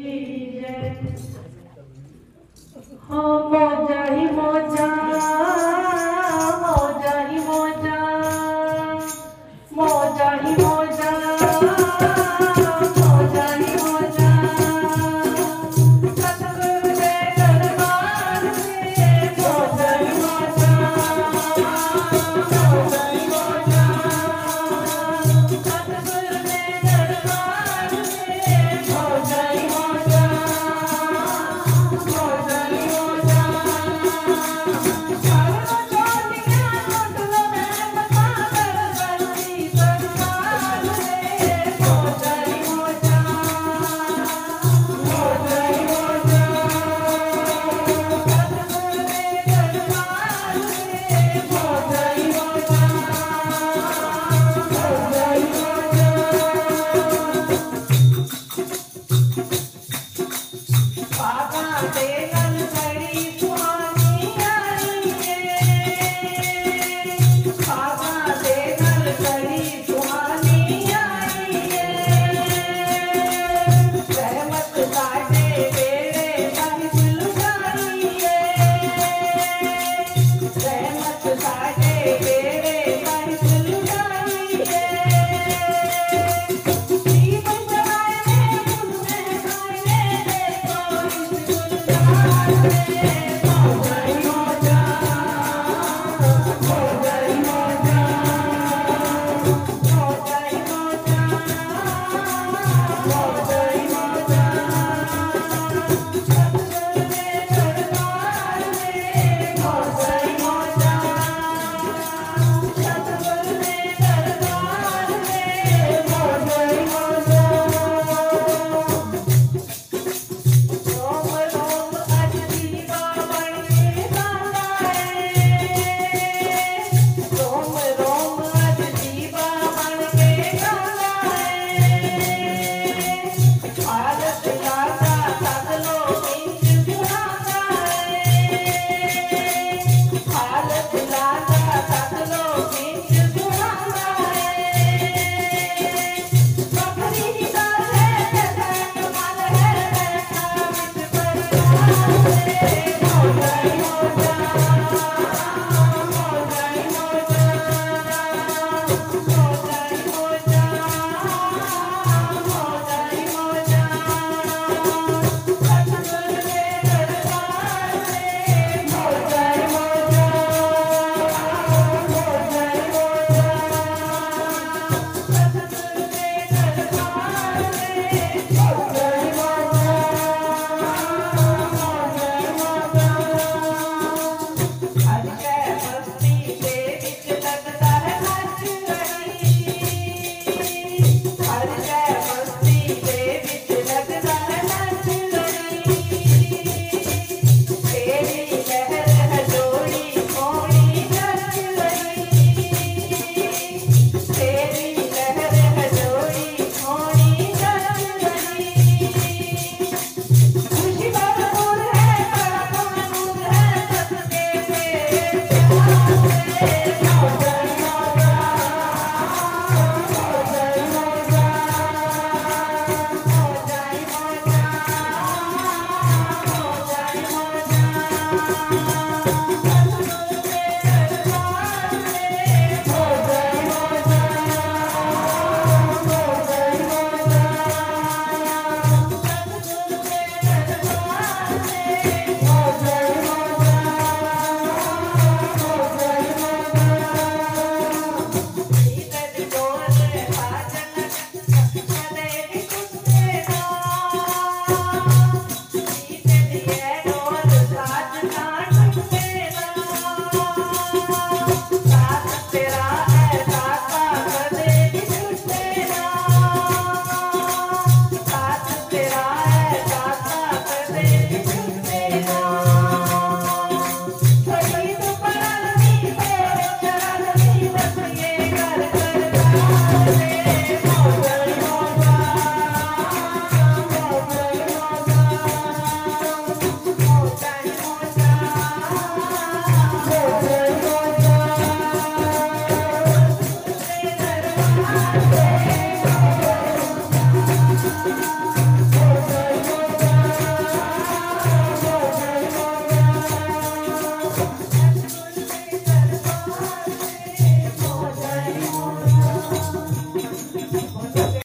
हाँ, हो मोजा ही मोजा